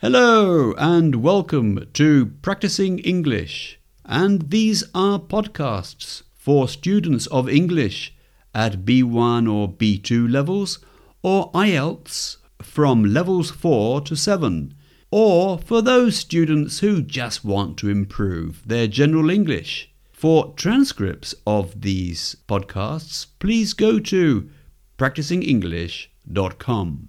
Hello and welcome to Practising English. And these are podcasts for students of English at B1 or B2 levels or IELTS from levels 4 to 7 or for those students who just want to improve their general English. For transcripts of these podcasts, please go to practisingenglish.com.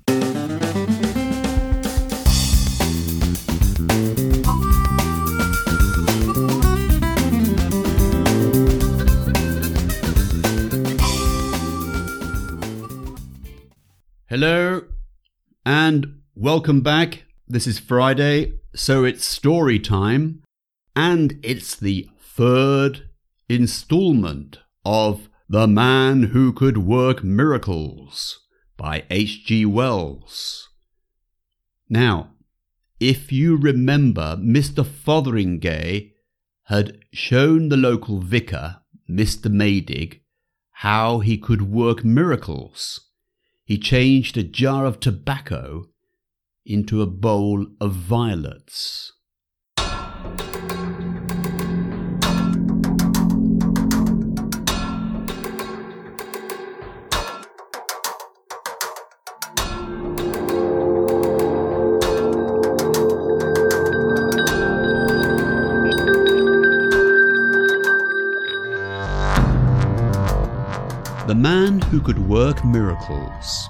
and welcome back. This is Friday, so it's story time, and it's the third installment of The Man Who Could Work Miracles by H.G. Wells. Now, if you remember, Mr. Fotheringay had shown the local vicar, Mr. Maydig, how he could work miracles he changed a jar of tobacco into a bowl of violets. Who could work miracles.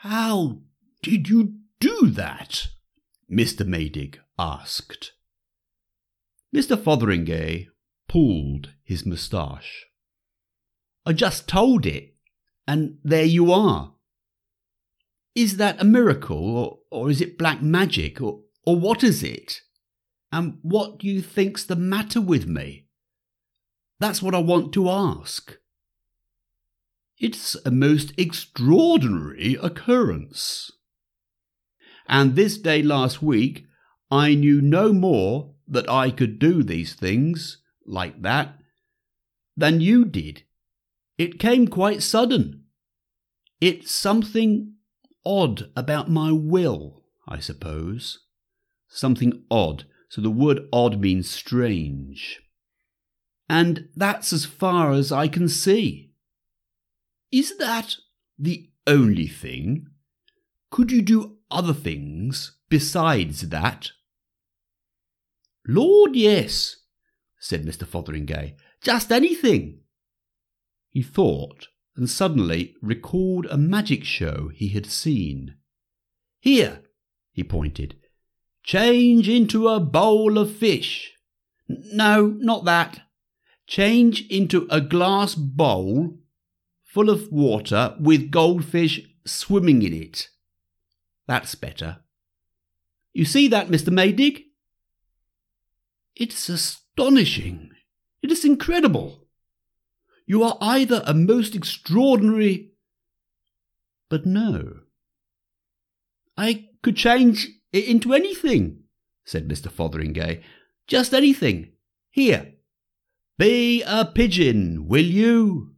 How did you do that? Mr. Maydig asked. Mr. Fotheringay pulled his moustache. I just told it, and there you are. Is that a miracle, or, or is it black magic, or, or what is it? And what do you think's the matter with me? That's what I want to ask. It's a most extraordinary occurrence. And this day last week, I knew no more that I could do these things, like that, than you did. It came quite sudden. It's something odd about my will, I suppose. Something odd, so the word odd means strange. And that's as far as I can see. Is that the only thing? Could you do other things besides that? Lord, yes, said Mr. Fotheringay. Just anything. He thought and suddenly recalled a magic show he had seen. Here, he pointed, change into a bowl of fish. No, not that. Change into a glass bowl full of water with goldfish swimming in it. That's better. You see that, Mr. Maydig? It's astonishing. It is incredible. You are either a most extraordinary. But no. I could change it into anything, said Mr. Fotheringay. Just anything. Here. Be a pigeon, will you?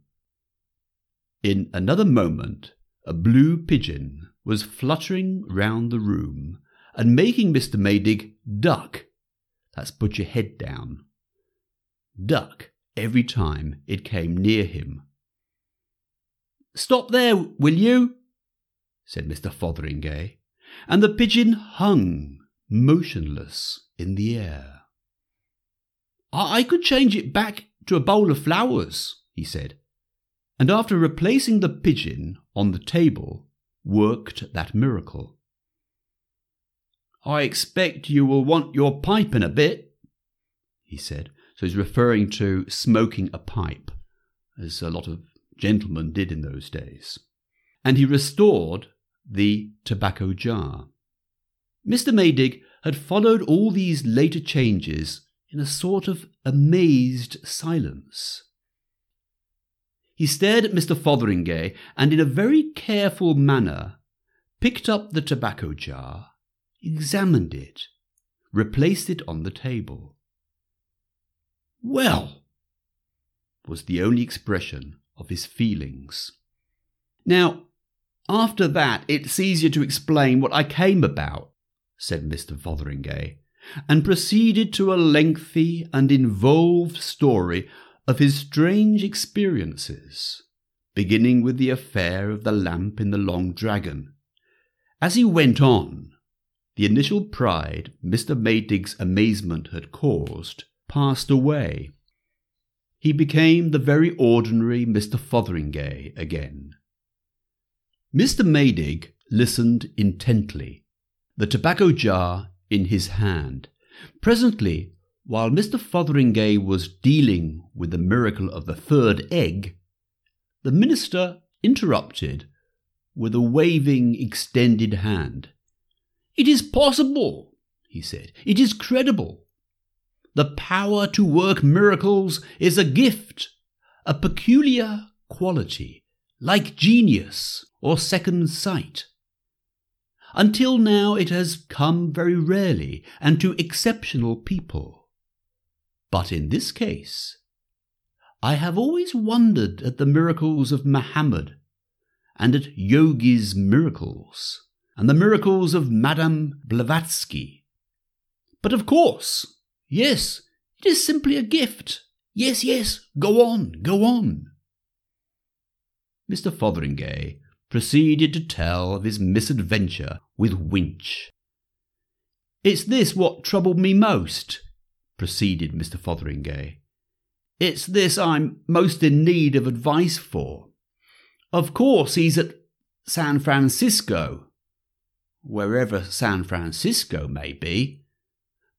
In another moment, a blue pigeon was fluttering round the room and making Mr. Maydig duck. That's put your head down. Duck every time it came near him. Stop there, will you? said Mr. Fotheringay, and the pigeon hung motionless in the air. I could change it back to a bowl of flowers, he said and after replacing the pigeon on the table, worked that miracle. I expect you will want your pipe in a bit, he said. So he's referring to smoking a pipe, as a lot of gentlemen did in those days. And he restored the tobacco jar. Mr. Maydig had followed all these later changes in a sort of amazed silence. He stared at Mr. Fotheringay and, in a very careful manner, picked up the tobacco jar, examined it, replaced it on the table. Well, was the only expression of his feelings. Now, after that, it's easier to explain what I came about. said Mr. Fotheringay, and proceeded to a lengthy and involved story of his strange experiences, beginning with the affair of the lamp in the Long Dragon. As he went on, the initial pride Mr. Maydig's amazement had caused passed away. He became the very ordinary Mr. Fotheringay again. Mr. Maydig listened intently, the tobacco jar in his hand. Presently, while Mr. Fotheringay was dealing with the miracle of the third egg, the minister interrupted with a waving extended hand. It is possible, he said. It is credible. The power to work miracles is a gift, a peculiar quality, like genius or second sight. Until now, it has come very rarely and to exceptional people. But in this case, I have always wondered at the miracles of Muhammad and at Yogi's miracles and the miracles of Madame Blavatsky. But of course, yes, it is simply a gift. Yes, yes, go on, go on. Mr. Fotheringay proceeded to tell of his misadventure with Winch. It's this what troubled me most, proceeded Mr. Fotheringay. It's this I'm most in need of advice for. Of course, he's at San Francisco, wherever San Francisco may be.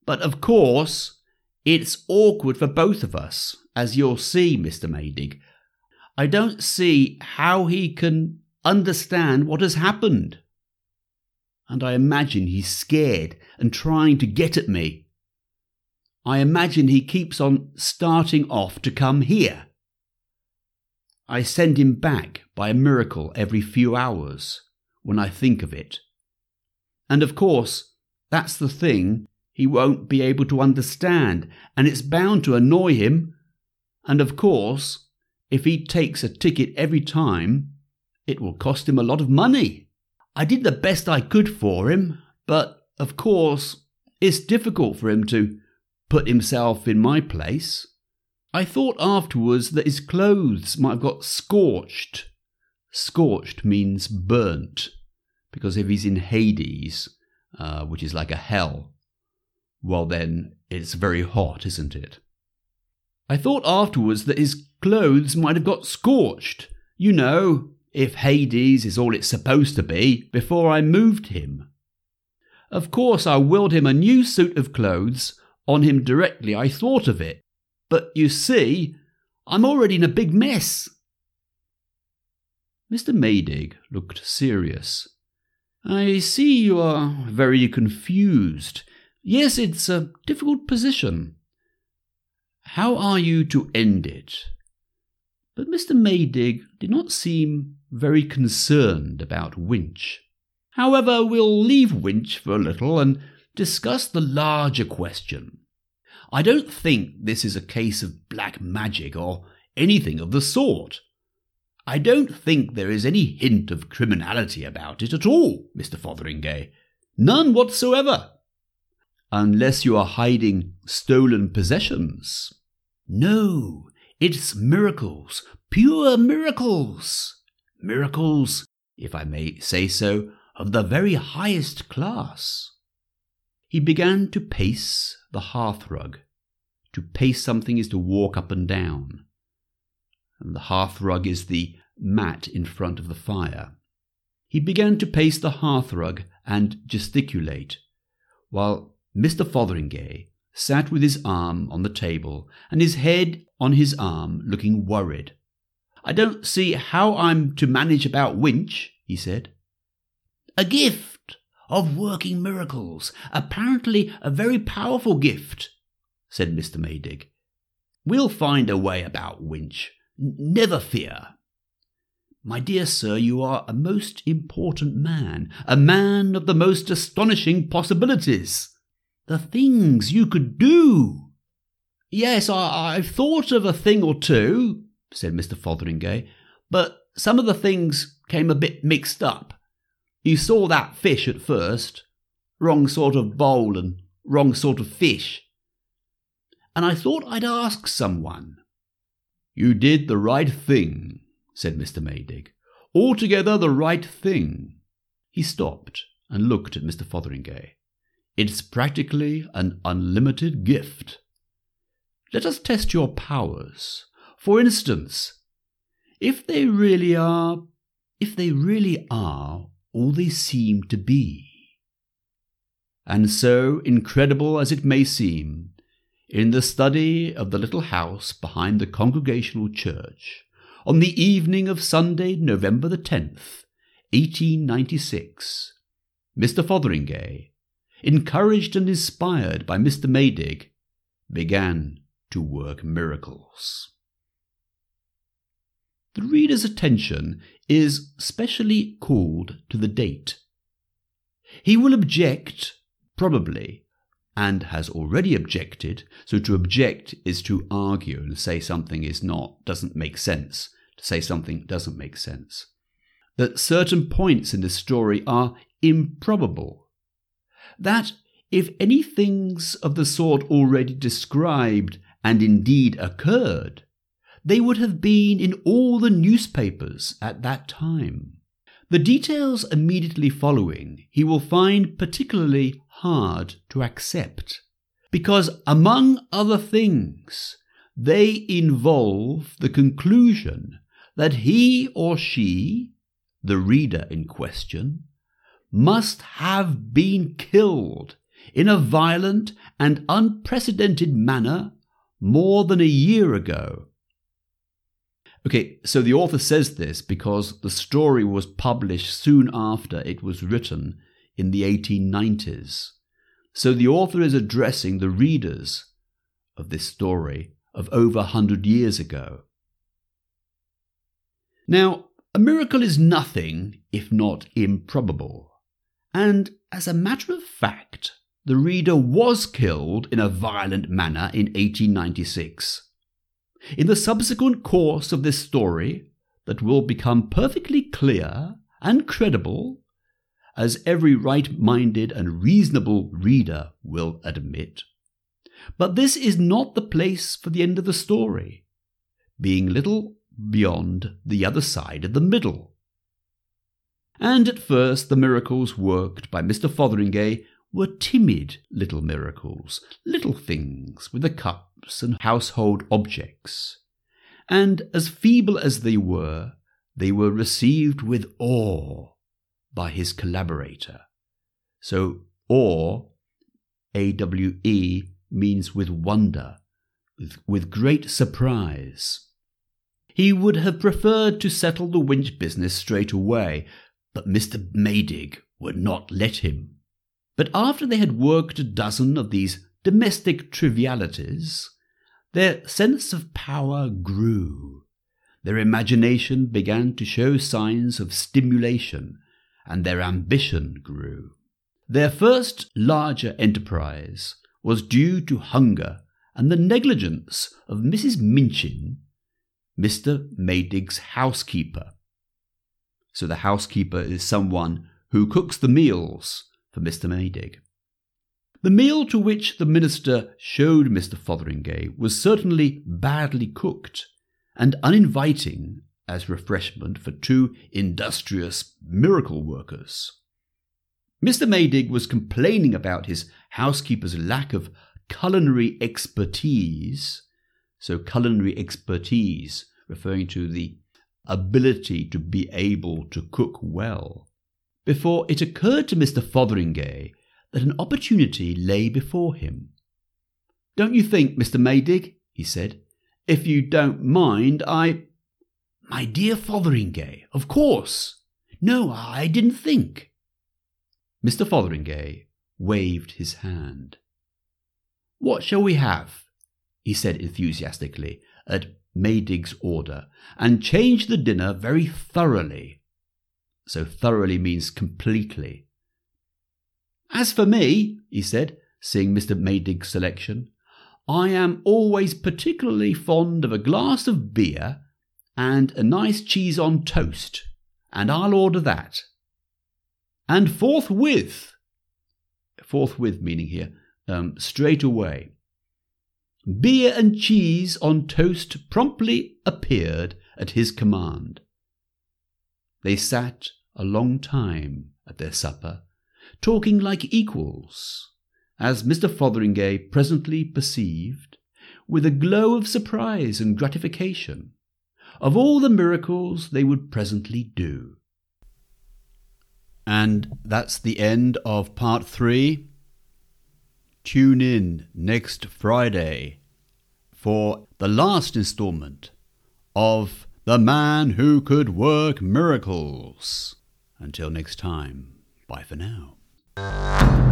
But of course, it's awkward for both of us, as you'll see, Mr. Maydig. I don't see how he can understand what has happened. And I imagine he's scared and trying to get at me. I imagine he keeps on starting off to come here. I send him back by a miracle every few hours when I think of it. And of course, that's the thing he won't be able to understand, and it's bound to annoy him. And of course, if he takes a ticket every time, it will cost him a lot of money. I did the best I could for him, but of course, it's difficult for him to put himself in my place. I thought afterwards that his clothes might have got scorched. Scorched means burnt, because if he's in Hades, uh, which is like a hell, well, then it's very hot, isn't it? I thought afterwards that his clothes might have got scorched. You know, if Hades is all it's supposed to be, before I moved him. Of course, I willed him a new suit of clothes on him directly I thought of it. But you see, I'm already in a big mess. Mr. Maydig looked serious. I see you are very confused. Yes, it's a difficult position. How are you to end it? But Mr. Maydig did not seem very concerned about Winch. However, we'll leave Winch for a little and discuss the larger question. I don't think this is a case of black magic or anything of the sort. I don't think there is any hint of criminality about it at all, Mr. Fotheringay. None whatsoever. Unless you are hiding stolen possessions. No, it's miracles, pure miracles miracles, if I may say so, of the very highest class. He began to pace the hearthrug. To pace something is to walk up and down. And the hearthrug is the mat in front of the fire. He began to pace the hearthrug and gesticulate, while Mr. Fotheringay sat with his arm on the table and his head on his arm, looking worried. I don't see how I'm to manage about Winch, he said. A gift of working miracles, apparently a very powerful gift, said Mr. Maydig. We'll find a way about Winch. Never fear. My dear sir, you are a most important man, a man of the most astonishing possibilities. The things you could do. Yes, I, have thought of a thing or two, said Mr. Fotheringay, but some of the things came a bit mixed up. You saw that fish at first, wrong sort of bowl and wrong sort of fish. And I thought I'd ask someone. You did the right thing, said Mr. Maydig. Altogether the right thing. He stopped and looked at Mr. Fotheringay. It's practically an unlimited gift. Let us test your powers. For instance, if they really are, if they really are all they seem to be. And so, incredible as it may seem, in the study of the little house behind the Congregational Church, on the evening of Sunday, November the 10th, 1896, Mr. Fotheringay, encouraged and inspired by Mr. Maydig, began to work miracles. The reader's attention is specially called to the date. He will object, probably, and has already objected. So to object is to argue and say something is not, doesn't make sense, to say something doesn't make sense. That certain points in this story are improbable. That if any things of the sort already described and indeed occurred, they would have been in all the newspapers at that time. The details immediately following he will find particularly hard to accept, because, among other things, they involve the conclusion that he or she, the reader in question, must have been killed in a violent and unprecedented manner more than a year ago Okay, so the author says this because the story was published soon after it was written in the 1890s. So the author is addressing the readers of this story of over a hundred years ago. Now, a miracle is nothing if not improbable. And as a matter of fact, the reader was killed in a violent manner in 1896. In the subsequent course of this story, that will become perfectly clear and credible, as every right minded and reasonable reader will admit. But this is not the place for the end of the story, being little beyond the other side of the middle. And at first the miracles worked by Mr. Fotheringay were timid little miracles, little things with the and household objects. And as feeble as they were, they were received with awe by his collaborator. So, awe, A W E, means with wonder, with, with great surprise. He would have preferred to settle the winch business straight away, but Mr. Maydig would not let him. But after they had worked a dozen of these domestic trivialities, their sense of power grew. Their imagination began to show signs of stimulation, and their ambition grew. Their first larger enterprise was due to hunger and the negligence of Mrs. Minchin, Mr. Maydig's housekeeper. So the housekeeper is someone who cooks the meals for Mr. Maydig. The meal to which the minister showed Mr. Fotheringay was certainly badly cooked and uninviting as refreshment for two industrious miracle workers. Mr. Maydig was complaining about his housekeeper's lack of culinary expertise. So, culinary expertise referring to the ability to be able to cook well before it occurred to Mr. Fotheringay that an opportunity lay before him. Don't you think, Mr. Maydig, he said, if you don't mind, I. My dear Fotheringay, of course. No, I didn't think. Mr. Fotheringay waved his hand. What shall we have? he said enthusiastically, at Maydig's order, and changed the dinner very thoroughly so thoroughly means completely. As for me, he said, seeing Mr. Maydig's selection, I am always particularly fond of a glass of beer and a nice cheese on toast, and I'll order that. And forthwith, forthwith meaning here, um, straight away. Beer and cheese on toast promptly appeared at his command. They sat a long time at their supper, talking like equals, as Mr. Fotheringay presently perceived, with a glow of surprise and gratification, of all the miracles they would presently do. And that's the end of part three. Tune in next Friday for the last installment of The Man Who Could Work Miracles. Until next time, bye for now you